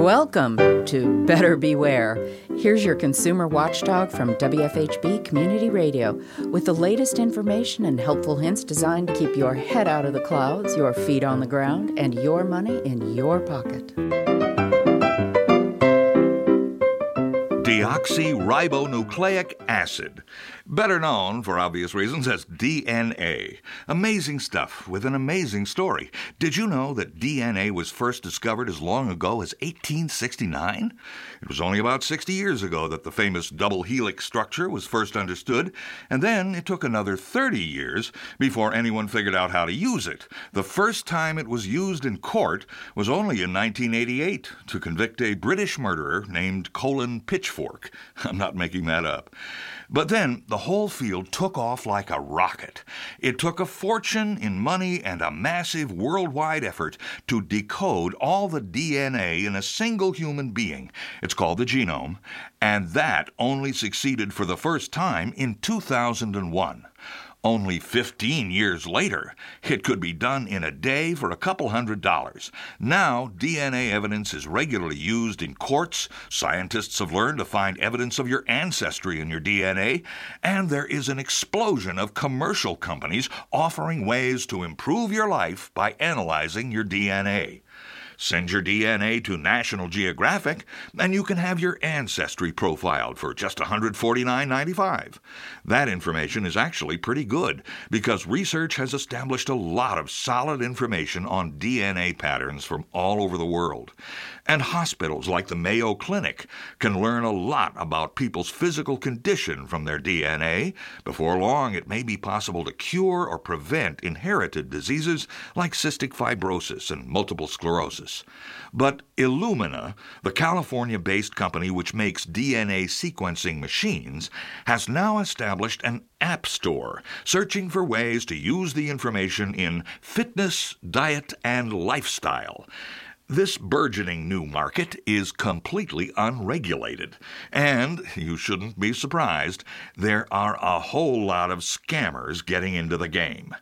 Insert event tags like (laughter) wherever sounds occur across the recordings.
Welcome to Better Beware. Here's your consumer watchdog from WFHB Community Radio with the latest information and helpful hints designed to keep your head out of the clouds, your feet on the ground, and your money in your pocket. Deoxyribonucleic acid better known, for obvious reasons, as DNA. Amazing stuff with an amazing story. Did you know that DNA was first discovered as long ago as 1869? It was only about 60 years ago that the famous double helix structure was first understood, and then it took another 30 years before anyone figured out how to use it. The first time it was used in court was only in 1988 to convict a British murderer named Colin Pitchfork. (laughs) I'm not making that up. But then the whole field took off like a rocket. It took a fortune in money and a massive worldwide effort to decode all the DNA in a single human being. It's called the genome, and that only succeeded for the first time in 2001. Only 15 years later, it could be done in a day for a couple hundred dollars. Now, DNA evidence is regularly used in courts. Scientists have learned to find evidence of your ancestry in your DNA. And there is an explosion of commercial companies offering ways to improve your life by analyzing your DNA. Send your DNA to National Geographic, and you can have your ancestry profiled for just $149.95. That information is actually pretty good because research has established a lot of solid information on DNA patterns from all over the world. And hospitals like the Mayo Clinic can learn a lot about people's physical condition from their DNA. Before long, it may be possible to cure or prevent inherited diseases like cystic fibrosis and multiple sclerosis. But Illumina, the California based company which makes DNA sequencing machines, has now established an app store searching for ways to use the information in fitness, diet, and lifestyle. This burgeoning new market is completely unregulated, and you shouldn't be surprised, there are a whole lot of scammers getting into the game.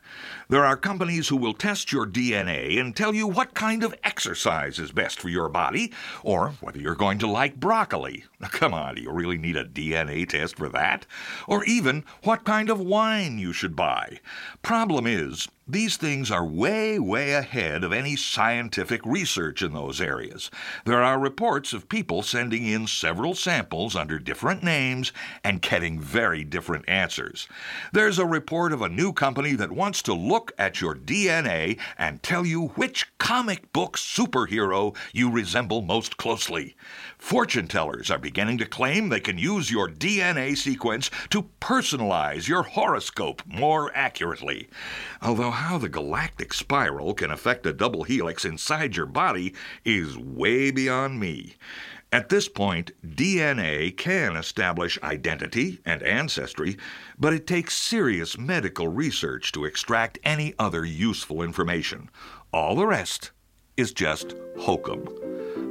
There are companies who will test your DNA and tell you what kind of exercise is best for your body, or whether you're going to like broccoli. (laughs) Come on, do you really need a DNA test for that? Or even what kind of wine you should buy. Problem is, these things are way, way ahead of any scientific research in those areas. There are reports of people sending in several samples under different names and getting very different answers. There's a report of a new company that wants to look at your DNA and tell you which comic book superhero you resemble most closely. Fortune tellers are beginning to claim they can use your DNA sequence to personalize your horoscope more accurately. Although how the galactic spiral can affect a double helix inside your body is way beyond me. At this point, DNA can establish identity and ancestry, but it takes serious medical research to extract any other useful information. All the rest is just hokum.